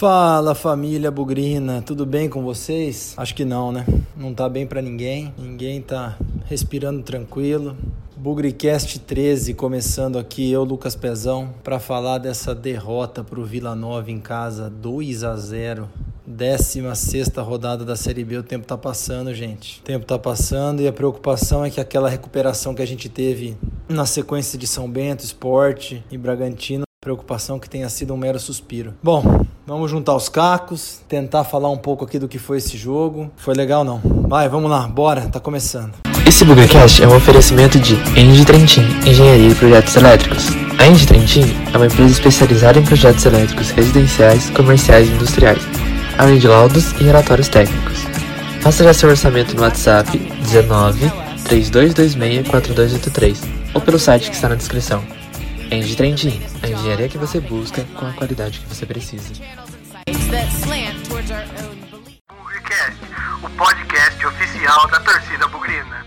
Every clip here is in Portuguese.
Fala família Bugrina, tudo bem com vocês? Acho que não, né? Não tá bem para ninguém, ninguém tá respirando tranquilo. Bugricast 13 começando aqui, eu Lucas Pezão, para falar dessa derrota pro Vila Nova em casa, 2 a 0 16 rodada da Série B. O tempo tá passando, gente. O tempo tá passando e a preocupação é que aquela recuperação que a gente teve na sequência de São Bento, Esporte e Bragantino, preocupação que tenha sido um mero suspiro. Bom, vamos juntar os cacos, tentar falar um pouco aqui do que foi esse jogo. Foi legal não? Vai, vamos lá, bora, tá começando. Esse Bugcast é um oferecimento de Engie Trentin, Engenharia e Projetos Elétricos. A Engie Trentin é uma empresa especializada em projetos elétricos residenciais, comerciais e industriais, além de laudos e relatórios técnicos. Faça já seu orçamento no WhatsApp 19 3226 4283 ou pelo site que está na descrição. Engie Trentin, a engenharia que você busca com a qualidade que você precisa. O podcast oficial da torcida bugrina.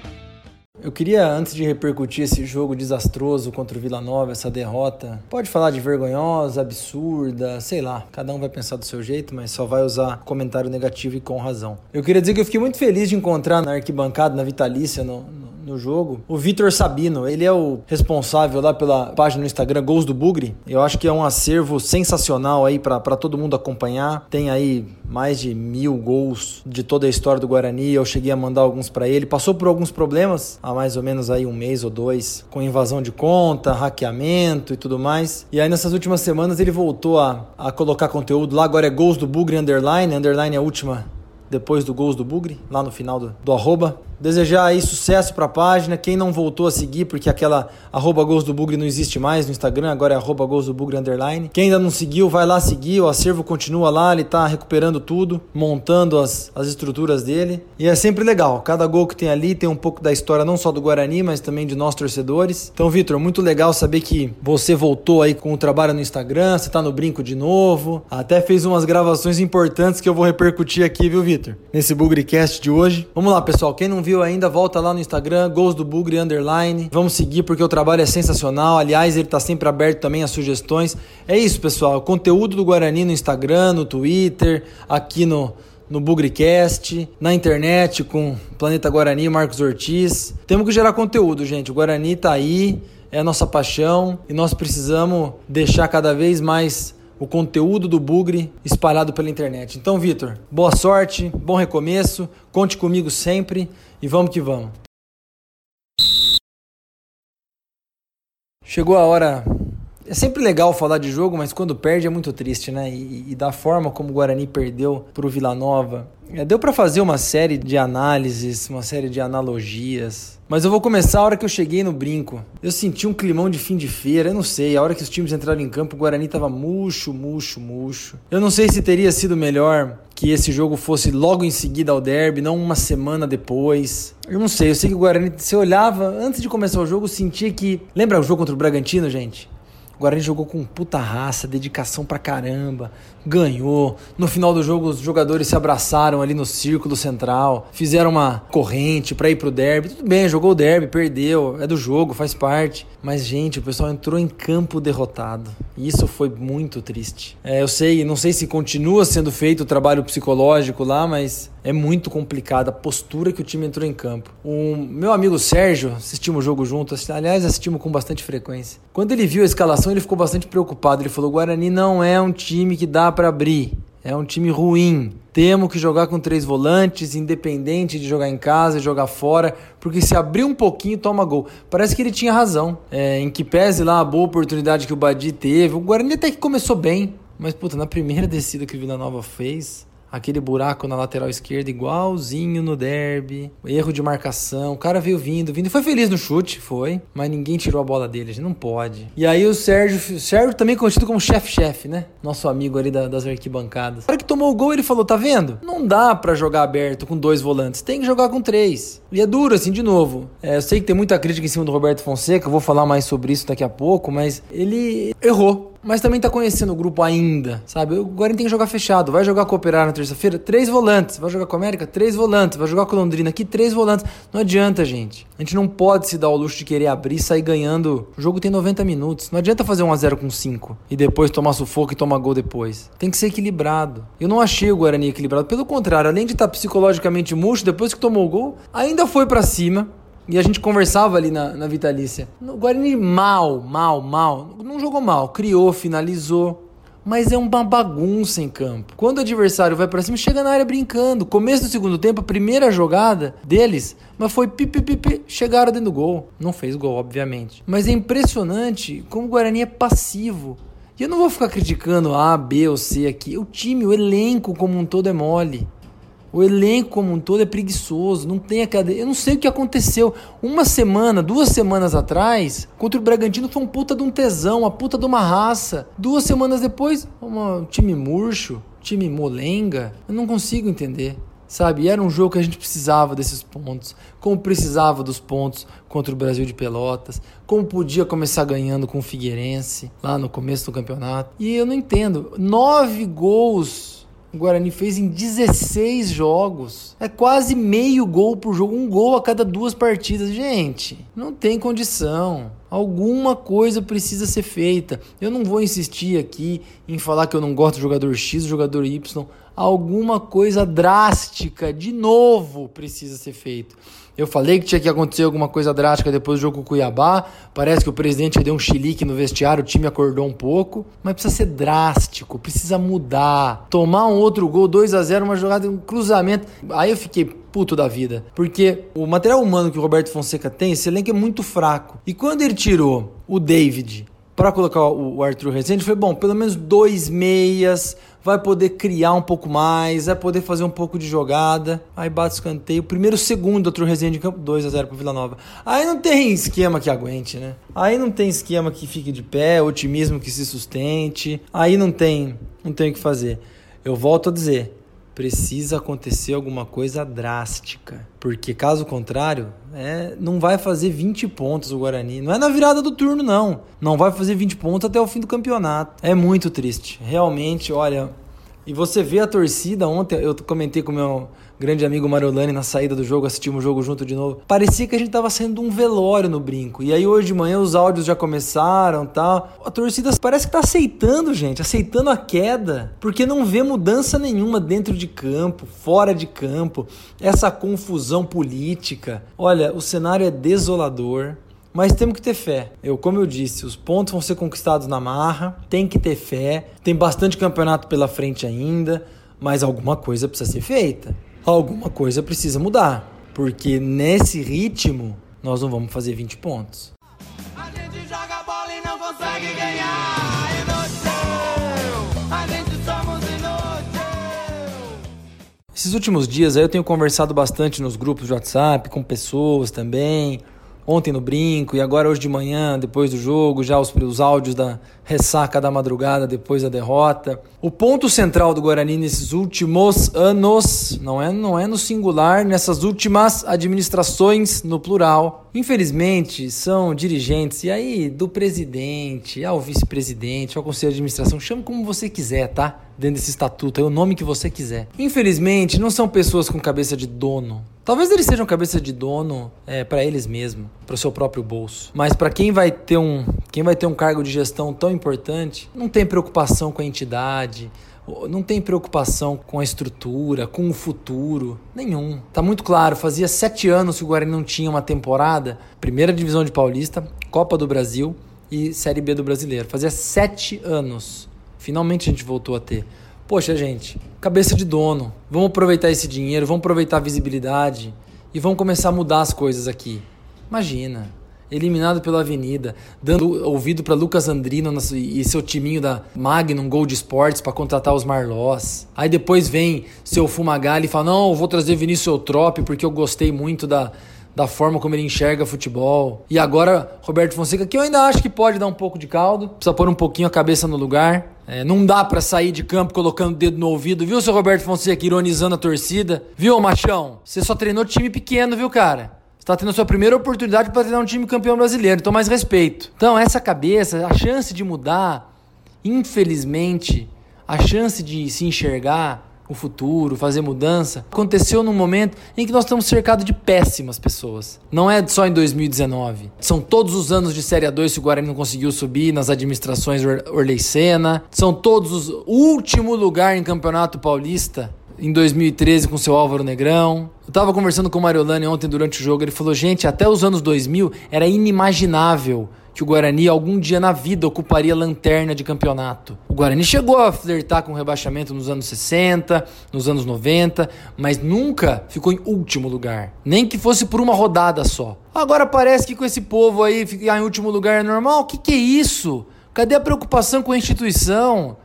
Eu queria, antes de repercutir esse jogo desastroso contra o Vila Nova, essa derrota, pode falar de vergonhosa, absurda, sei lá, cada um vai pensar do seu jeito, mas só vai usar comentário negativo e com razão. Eu queria dizer que eu fiquei muito feliz de encontrar na arquibancada, na Vitalícia, no, no jogo. O Vitor Sabino, ele é o responsável lá pela página no Instagram Gols do Bugre. Eu acho que é um acervo sensacional aí para todo mundo acompanhar. Tem aí mais de mil gols de toda a história do Guarani. Eu cheguei a mandar alguns para ele. Passou por alguns problemas há mais ou menos aí um mês ou dois, com invasão de conta, hackeamento e tudo mais. E aí nessas últimas semanas ele voltou a, a colocar conteúdo lá. Agora é Gols do Bugre Underline. Underline é a última depois do Gols do Bugre, lá no final do, do arroba. Desejar aí sucesso para a página. Quem não voltou a seguir, porque aquela arroba Gols do Bugre não existe mais no Instagram, agora é arroba Gols do Bugre underline. Quem ainda não seguiu, vai lá seguir. O acervo continua lá, ele está recuperando tudo, montando as, as estruturas dele. E é sempre legal. Cada gol que tem ali tem um pouco da história não só do Guarani, mas também de nós torcedores. Então, Vitor, muito legal saber que você voltou aí com o trabalho no Instagram, você está no brinco de novo. Até fez umas gravações importantes que eu vou repercutir aqui, viu, Vitor? Nesse Bugrecast de hoje. Vamos lá, pessoal. Quem não viu ainda, volta lá no Instagram, Gols do Bugre Underline. Vamos seguir porque o trabalho é sensacional. Aliás, ele está sempre aberto também a sugestões. É isso, pessoal. Conteúdo do Guarani no Instagram, no Twitter, aqui no no Bugrecast, na internet com Planeta Guarani, Marcos Ortiz. Temos que gerar conteúdo, gente. O Guarani tá aí, é a nossa paixão e nós precisamos deixar cada vez mais o conteúdo do Bugre espalhado pela internet. Então, Vitor, boa sorte, bom recomeço, conte comigo sempre e vamos que vamos. Chegou a hora. É sempre legal falar de jogo, mas quando perde é muito triste, né? E, e da forma como o Guarani perdeu para o Vila Nova, é, deu para fazer uma série de análises, uma série de analogias. Mas eu vou começar a hora que eu cheguei no brinco. Eu senti um climão de fim de feira, eu não sei. A hora que os times entraram em campo, o Guarani tava murcho, murcho, murcho. Eu não sei se teria sido melhor que esse jogo fosse logo em seguida ao derby, não uma semana depois. Eu não sei, eu sei que o Guarani, você olhava, antes de começar o jogo, sentia que. Lembra o jogo contra o Bragantino, gente? O Guarani jogou com puta raça, dedicação pra caramba, ganhou. No final do jogo, os jogadores se abraçaram ali no círculo central, fizeram uma corrente para ir pro derby. Tudo bem, jogou o derby, perdeu, é do jogo, faz parte. Mas, gente, o pessoal entrou em campo derrotado. E isso foi muito triste. É, eu sei, não sei se continua sendo feito o trabalho psicológico lá, mas é muito complicada a postura que o time entrou em campo. O meu amigo Sérgio, assistimos o jogo junto, aliás, assistimos com bastante frequência. Quando ele viu a escalação, ele ficou bastante preocupado. Ele falou: Guarani não é um time que dá para abrir. É um time ruim. Temos que jogar com três volantes, independente de jogar em casa e jogar fora, porque se abrir um pouquinho, toma gol. Parece que ele tinha razão. É, em que pese lá a boa oportunidade que o Badi teve, o Guarani até que começou bem. Mas, puta, na primeira descida que o Vila Nova fez, aquele buraco na lateral esquerda igualzinho no derby, erro de marcação, o cara veio vindo, vindo, foi feliz no chute, foi, mas ninguém tirou a bola dele, a gente não pode. E aí o Sérgio, Sérgio também conhecido como chefe-chefe, né? Nosso amigo ali da, das arquibancadas. O cara que tomou o gol, ele falou, tá vendo? Não dá para jogar aberto com dois volantes, tem que jogar com três. E é duro assim, de novo. É, eu sei que tem muita crítica em cima do Roberto Fonseca, eu vou falar mais sobre isso daqui a pouco, mas ele errou mas também tá conhecendo o grupo ainda, sabe? O Guarani tem que jogar fechado. Vai jogar com o Operário na terça-feira, três volantes. Vai jogar com o América, três volantes. Vai jogar com o Londrina aqui, três volantes. Não adianta, gente. A gente não pode se dar o luxo de querer abrir e sair ganhando. O jogo tem 90 minutos. Não adianta fazer 1 a 0 com 5 e depois tomar sufoco e tomar gol depois. Tem que ser equilibrado. Eu não achei o Guarani equilibrado. Pelo contrário, além de estar tá psicologicamente murcho, depois que tomou o gol, ainda foi para cima e a gente conversava ali na, na Vitalícia. O Guarani mal, mal, mal. Não jogou mal. Criou, finalizou. Mas é uma bagunça em campo. Quando o adversário vai para cima, chega na área brincando. Começo do segundo tempo, a primeira jogada deles, mas foi pipi, pipi, chegaram dentro do gol. Não fez gol, obviamente. Mas é impressionante como o Guarani é passivo. E eu não vou ficar criticando A, B ou C aqui. O time, o elenco como um todo é mole. O elenco como um todo é preguiçoso, não tem a cadeia. Eu não sei o que aconteceu. Uma semana, duas semanas atrás, contra o Bragantino foi um puta de um tesão, uma puta de uma raça. Duas semanas depois, um time murcho, time molenga. Eu não consigo entender. Sabe, e era um jogo que a gente precisava desses pontos, como precisava dos pontos contra o Brasil de Pelotas, como podia começar ganhando com o Figueirense lá no começo do campeonato. E eu não entendo, nove gols o Guarani fez em 16 jogos. É quase meio gol por jogo, um gol a cada duas partidas. Gente, não tem condição. Alguma coisa precisa ser feita. Eu não vou insistir aqui em falar que eu não gosto do jogador X, do jogador Y. Alguma coisa drástica, de novo, precisa ser feito. Eu falei que tinha que acontecer alguma coisa drástica depois do jogo com o Cuiabá. Parece que o presidente deu um chilique no vestiário, o time acordou um pouco. Mas precisa ser drástico, precisa mudar. Tomar um outro gol, 2 a 0 uma jogada, um cruzamento. Aí eu fiquei puto da vida. Porque o material humano que o Roberto Fonseca tem, esse elenco é muito fraco. E quando ele tirou o David para colocar o Arthur Rezende, foi bom, pelo menos dois meias vai poder criar um pouco mais, vai poder fazer um pouco de jogada. Aí bate o escanteio. Primeiro, segundo, outro resenha de campo, 2 a 0 pro Vila Nova. Aí não tem esquema que aguente, né? Aí não tem esquema que fique de pé, otimismo que se sustente. Aí não tem, não tem o que fazer. Eu volto a dizer, precisa acontecer alguma coisa drástica. Porque caso contrário, é, não vai fazer 20 pontos o Guarani. Não é na virada do turno, não. Não vai fazer 20 pontos até o fim do campeonato. É muito triste. Realmente, olha. E você vê a torcida ontem, eu comentei com meu grande amigo Mariolani na saída do jogo, assistimos o jogo junto de novo. Parecia que a gente tava saindo de um velório no brinco. E aí hoje de manhã os áudios já começaram tal. A torcida parece que tá aceitando, gente, aceitando a queda, porque não vê mudança nenhuma dentro de campo, fora de campo, essa confusão política. Olha, o cenário é desolador. Mas temos que ter fé. Eu, como eu disse, os pontos vão ser conquistados na marra, tem que ter fé. Tem bastante campeonato pela frente ainda, mas alguma coisa precisa ser feita alguma coisa precisa mudar. Porque nesse ritmo, nós não vamos fazer 20 pontos. A gente joga bola e não consegue ganhar. Inútil, a gente somos inútil. Esses últimos dias aí eu tenho conversado bastante nos grupos de WhatsApp com pessoas também ontem no brinco e agora hoje de manhã, depois do jogo, já os, os áudios da ressaca da madrugada depois da derrota. O ponto central do Guarani nesses últimos anos, não é, não é no singular, nessas últimas administrações no plural, infelizmente são dirigentes, e aí do presidente ao vice-presidente, ao conselho de administração, chame como você quiser, tá? Dentro desse estatuto, é o nome que você quiser. Infelizmente, não são pessoas com cabeça de dono. Talvez eles sejam cabeça de dono é, para eles mesmos, para o seu próprio bolso. Mas para quem vai ter um, quem vai ter um cargo de gestão tão importante, não tem preocupação com a entidade, não tem preocupação com a estrutura, com o futuro, nenhum. Tá muito claro, fazia sete anos que o Guarani não tinha uma temporada, primeira divisão de Paulista, Copa do Brasil e Série B do Brasileiro. Fazia sete anos. Finalmente a gente voltou a ter. Poxa, gente, cabeça de dono. Vamos aproveitar esse dinheiro, vamos aproveitar a visibilidade e vamos começar a mudar as coisas aqui. Imagina, eliminado pela Avenida, dando ouvido para Lucas Andrino e seu timinho da Magnum Gold Sports para contratar os Marlós. Aí depois vem seu Fumagalli e fala: "Não, eu vou trazer Vinícius Eutrope porque eu gostei muito da da forma como ele enxerga futebol. E agora, Roberto Fonseca, que eu ainda acho que pode dar um pouco de caldo, precisa pôr um pouquinho a cabeça no lugar. É, não dá para sair de campo colocando o dedo no ouvido, viu, seu Roberto Fonseca, ironizando a torcida? Viu, machão? Você só treinou time pequeno, viu, cara? Você tá tendo a sua primeira oportunidade para treinar um time campeão brasileiro, então mais respeito. Então, essa cabeça, a chance de mudar Infelizmente, a chance de se enxergar o futuro, fazer mudança, aconteceu num momento em que nós estamos cercados de péssimas pessoas. Não é só em 2019. São todos os anos de Série A2 que o Guarani não conseguiu subir nas administrações Orley Senna. São todos os último lugar em Campeonato Paulista em 2013 com seu Álvaro Negrão. Eu tava conversando com o Mariolani ontem durante o jogo, ele falou: "Gente, até os anos 2000 era inimaginável que o Guarani algum dia na vida ocuparia lanterna de campeonato. O Guarani chegou a flertar com rebaixamento nos anos 60, nos anos 90, mas nunca ficou em último lugar, nem que fosse por uma rodada só. Agora parece que com esse povo aí ficar em último lugar é normal. O que, que é isso? Cadê a preocupação com a instituição?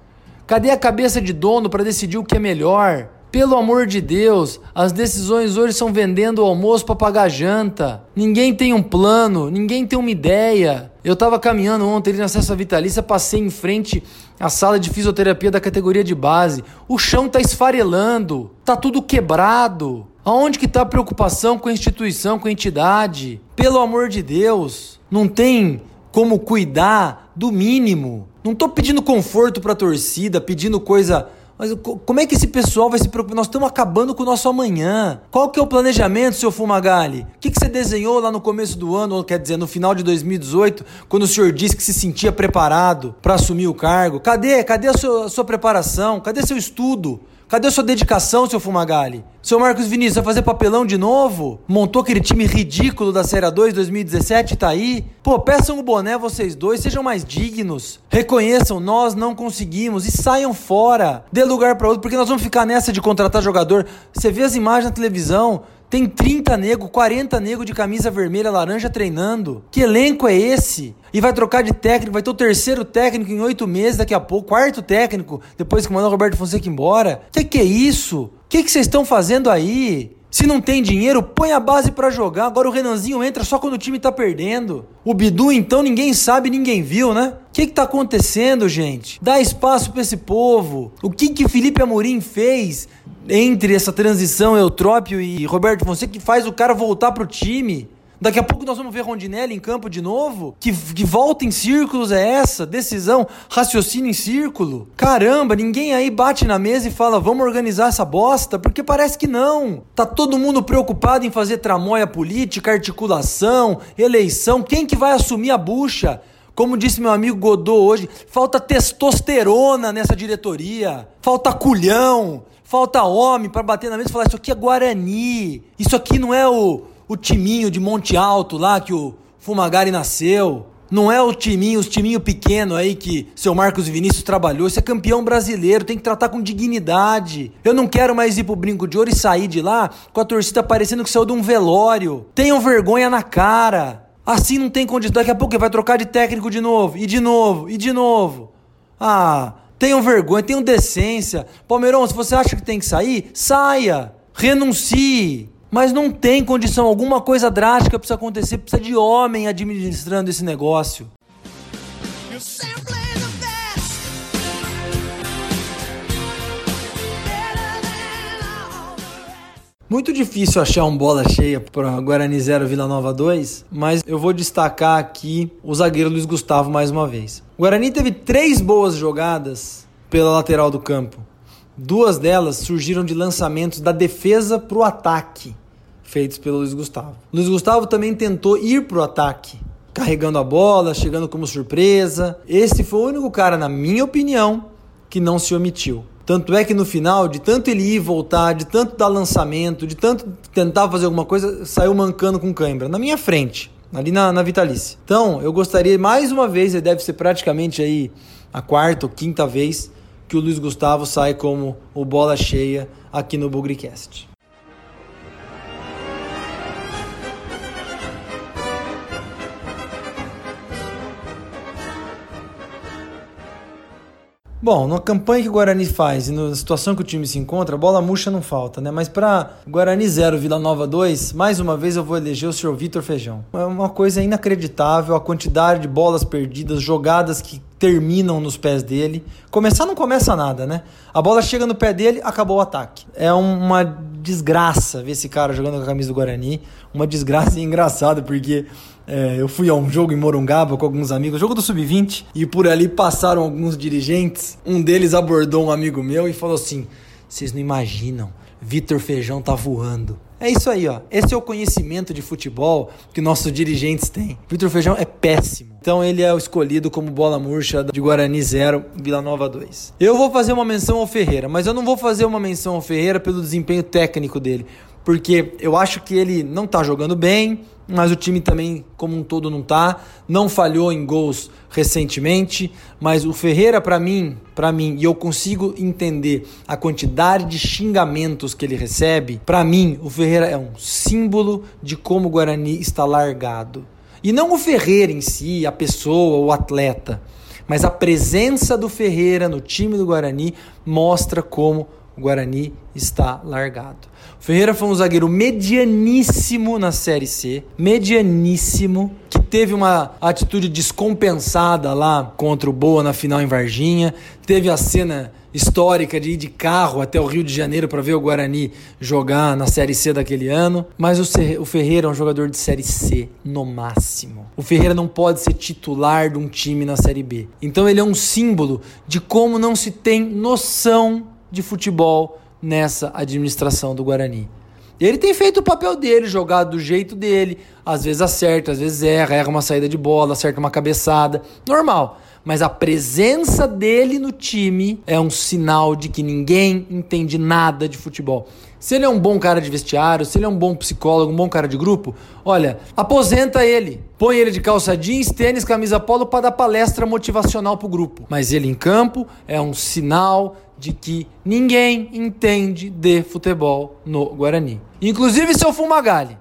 Cadê a cabeça de dono para decidir o que é melhor? Pelo amor de Deus, as decisões hoje são vendendo o almoço para pagar janta. Ninguém tem um plano, ninguém tem uma ideia. Eu estava caminhando ontem ali na Acesso Vitalícia, passei em frente à sala de fisioterapia da categoria de base. O chão tá esfarelando, tá tudo quebrado. Aonde que tá a preocupação com a instituição, com a entidade? Pelo amor de Deus, não tem como cuidar do mínimo. Não tô pedindo conforto para a torcida, pedindo coisa mas como é que esse pessoal vai se preocupar? Nós estamos acabando com o nosso amanhã. Qual que é o planejamento, seu Fumagalli? O que, que você desenhou lá no começo do ano, quer dizer, no final de 2018, quando o senhor disse que se sentia preparado para assumir o cargo? Cadê? Cadê a sua, a sua preparação? Cadê seu estudo? Cadê sua dedicação, seu Fumagalli? Seu Marcos Vinícius vai fazer papelão de novo? Montou aquele time ridículo da Série 2 2017 tá aí? Pô, peçam o boné vocês dois, sejam mais dignos. Reconheçam, nós não conseguimos e saiam fora. Dê lugar para outro, porque nós vamos ficar nessa de contratar jogador. Você vê as imagens na televisão, tem 30 nego, 40 nego de camisa vermelha, laranja treinando. Que elenco é esse? E vai trocar de técnico, vai ter o terceiro técnico em oito meses daqui a pouco, quarto técnico, depois que mandou o Roberto Fonseca embora. Que que é isso? O que vocês estão fazendo aí? Se não tem dinheiro, põe a base para jogar. Agora o Renanzinho entra só quando o time tá perdendo. O Bidu, então, ninguém sabe, ninguém viu, né? O que que tá acontecendo, gente? Dá espaço para esse povo. O que que Felipe Amorim fez entre essa transição Eutrópio e Roberto Fonseca que faz o cara voltar pro time? Daqui a pouco nós vamos ver Rondinelli em campo de novo? Que, que volta em círculos é essa? Decisão, raciocínio em círculo? Caramba, ninguém aí bate na mesa e fala, vamos organizar essa bosta? Porque parece que não. Tá todo mundo preocupado em fazer tramóia política, articulação, eleição. Quem que vai assumir a bucha? Como disse meu amigo Godot hoje, falta testosterona nessa diretoria, falta culhão, falta homem para bater na mesa e falar: Isso aqui é Guarani, isso aqui não é o, o timinho de Monte Alto lá que o Fumagari nasceu. Não é o timinho, os timinho pequeno aí que seu Marcos Vinícius trabalhou. Isso é campeão brasileiro, tem que tratar com dignidade. Eu não quero mais ir pro Brinco de Ouro e sair de lá com a torcida parecendo que saiu de um velório. Tenham vergonha na cara. Assim não tem condição. Daqui a pouco vai trocar de técnico de novo, e de novo, e de novo. Ah, tenham vergonha, tenham decência. Palmeirão, se você acha que tem que sair, saia. Renuncie. Mas não tem condição, alguma coisa drástica precisa acontecer, precisa de homem administrando esse negócio. Muito difícil achar um bola cheia para Guarani 0 Vila Nova 2, mas eu vou destacar aqui o zagueiro Luiz Gustavo mais uma vez. O Guarani teve três boas jogadas pela lateral do campo. Duas delas surgiram de lançamentos da defesa para o ataque, feitos pelo Luiz Gustavo. Luiz Gustavo também tentou ir para o ataque, carregando a bola, chegando como surpresa. Esse foi o único cara, na minha opinião, que não se omitiu. Tanto é que no final, de tanto ele ir e voltar, de tanto dar lançamento, de tanto tentar fazer alguma coisa, saiu mancando com cãibra. Na minha frente, ali na, na Vitalice. Então, eu gostaria mais uma vez, ele deve ser praticamente aí a quarta ou quinta vez, que o Luiz Gustavo sai como o bola cheia aqui no Bugrecast. Bom, na campanha que o Guarani faz e na situação que o time se encontra, bola murcha não falta, né? Mas para Guarani 0, Vila Nova 2, mais uma vez eu vou eleger o senhor Vitor Feijão. É uma coisa inacreditável a quantidade de bolas perdidas, jogadas que terminam nos pés dele. Começar não começa nada, né? A bola chega no pé dele, acabou o ataque. É uma desgraça ver esse cara jogando com a camisa do Guarani. Uma desgraça e engraçada, porque é, eu fui a um jogo em Morungaba com alguns amigos, jogo do Sub-20, e por ali passaram alguns dirigentes. Um deles abordou um amigo meu e falou assim: Vocês não imaginam, Vitor Feijão tá voando. É isso aí, ó. Esse é o conhecimento de futebol que nossos dirigentes têm. Vitor Feijão é péssimo. Então ele é o escolhido como bola murcha de Guarani 0, Vila Nova 2. Eu vou fazer uma menção ao Ferreira, mas eu não vou fazer uma menção ao Ferreira pelo desempenho técnico dele, porque eu acho que ele não tá jogando bem, mas o time também, como um todo, não tá. Não falhou em gols recentemente, mas o Ferreira, para mim, para mim, e eu consigo entender a quantidade de xingamentos que ele recebe, para mim, o Ferreira é um símbolo de como o Guarani está largado. E não o Ferreira em si, a pessoa, o atleta, mas a presença do Ferreira no time do Guarani mostra como o Guarani está largado. O Ferreira foi um zagueiro medianíssimo na Série C, medianíssimo, que teve uma atitude descompensada lá contra o Boa na final em Varginha, teve a cena histórica de ir de carro até o Rio de Janeiro para ver o Guarani jogar na Série C daquele ano. Mas o Ferreira é um jogador de Série C, no máximo. O Ferreira não pode ser titular de um time na Série B. Então ele é um símbolo de como não se tem noção de futebol nessa administração do Guarani. Ele tem feito o papel dele, jogado do jeito dele, às vezes acerta, às vezes erra, erra uma saída de bola, acerta uma cabeçada, normal. Mas a presença dele no time é um sinal de que ninguém entende nada de futebol. Se ele é um bom cara de vestiário, se ele é um bom psicólogo, um bom cara de grupo, olha, aposenta ele. Põe ele de calça jeans, tênis, camisa polo para dar palestra motivacional pro grupo. Mas ele em campo é um sinal de que ninguém entende de futebol no Guarani. Inclusive seu Fumagalli.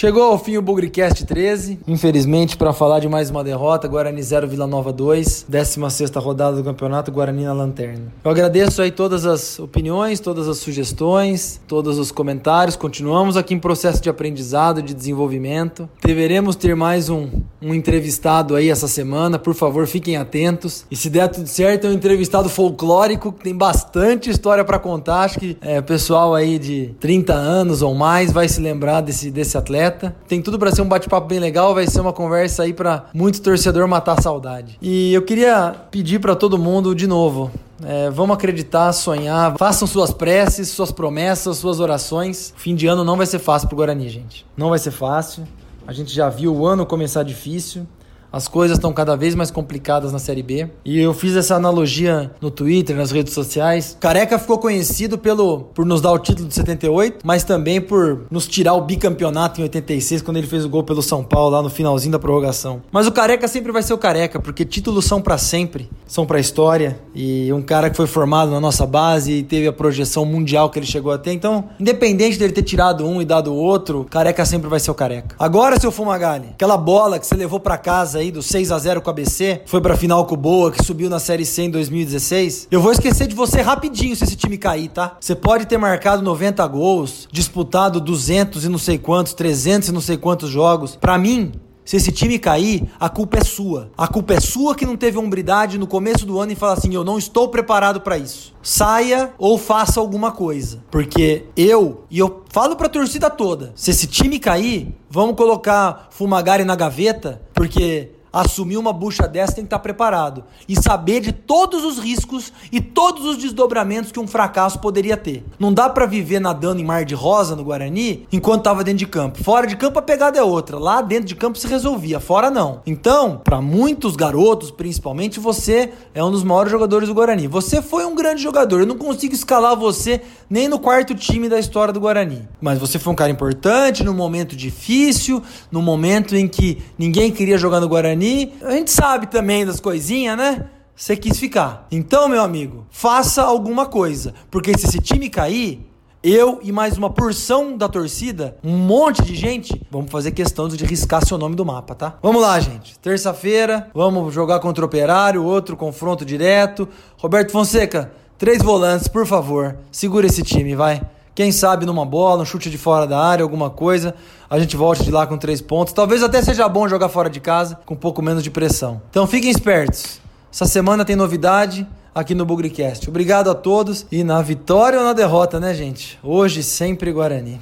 Chegou ao fim o Bugrecast 13. Infelizmente, para falar de mais uma derrota, Guarani 0, Vila Nova 2, 16 rodada do campeonato, Guarani na lanterna. Eu agradeço aí todas as opiniões, todas as sugestões, todos os comentários. Continuamos aqui em processo de aprendizado, de desenvolvimento. Deveremos ter mais um, um entrevistado aí essa semana. Por favor, fiquem atentos. E se der tudo certo, é um entrevistado folclórico que tem bastante história para contar. Acho que é, pessoal aí de 30 anos ou mais vai se lembrar desse, desse atleta Tem tudo para ser um bate-papo bem legal, vai ser uma conversa aí para muito torcedor matar a saudade. E eu queria pedir para todo mundo de novo, é, vamos acreditar, sonhar, façam suas preces, suas promessas, suas orações. Fim de ano não vai ser fácil pro Guarani, gente. Não vai ser fácil. A gente já viu o ano começar difícil. As coisas estão cada vez mais complicadas na Série B. E eu fiz essa analogia no Twitter, nas redes sociais. Careca ficou conhecido pelo por nos dar o título de 78, mas também por nos tirar o bicampeonato em 86, quando ele fez o gol pelo São Paulo lá no finalzinho da prorrogação. Mas o Careca sempre vai ser o Careca, porque títulos são para sempre, são para história. E um cara que foi formado na nossa base e teve a projeção mundial que ele chegou até. Então, independente dele ter tirado um e dado o outro, Careca sempre vai ser o Careca. Agora, seu Fumagalli, aquela bola que você levou para casa aí do 6 a 0 com a BC, foi pra final com o Boa, que subiu na Série C em 2016. Eu vou esquecer de você rapidinho se esse time cair, tá? Você pode ter marcado 90 gols, disputado 200 e não sei quantos, 300 e não sei quantos jogos. Para mim, se esse time cair, a culpa é sua. A culpa é sua que não teve hombridade no começo do ano e fala assim: eu não estou preparado para isso. Saia ou faça alguma coisa. Porque eu, e eu falo pra torcida toda: se esse time cair, vamos colocar Fumagari na gaveta, porque assumir uma bucha dessa tem que estar preparado e saber de todos os riscos e todos os desdobramentos que um fracasso poderia ter. Não dá para viver nadando em mar de rosa no Guarani enquanto estava dentro de campo. Fora de campo a pegada é outra. Lá dentro de campo se resolvia, fora não. Então, para muitos garotos, principalmente, você é um dos maiores jogadores do Guarani. Você foi um grande jogador. Eu não consigo escalar você nem no quarto time da história do Guarani. Mas você foi um cara importante num momento difícil, num momento em que ninguém queria jogar no Guarani Guarani, a gente sabe também das coisinhas, né? Você quis ficar. Então, meu amigo, faça alguma coisa. Porque se esse time cair, eu e mais uma porção da torcida, um monte de gente, vamos fazer questão de riscar seu nome do mapa, tá? Vamos lá, gente. Terça-feira, vamos jogar contra o Operário, outro confronto direto. Roberto Fonseca, três volantes, por favor. Segura esse time, vai. Quem sabe numa bola, um chute de fora da área, alguma coisa, a gente volte de lá com três pontos. Talvez até seja bom jogar fora de casa com um pouco menos de pressão. Então fiquem espertos. Essa semana tem novidade aqui no Bugricast. Obrigado a todos e na vitória ou na derrota, né, gente? Hoje sempre Guarani.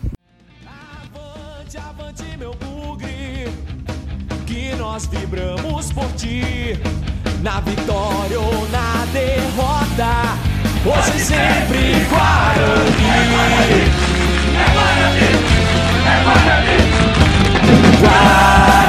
Avante, avante, meu bugre, que nós vibramos por ti, na vitória ou na derrota, hoje sempre Guarani. É Guarani, é Guarani, é Guarani. Guarani.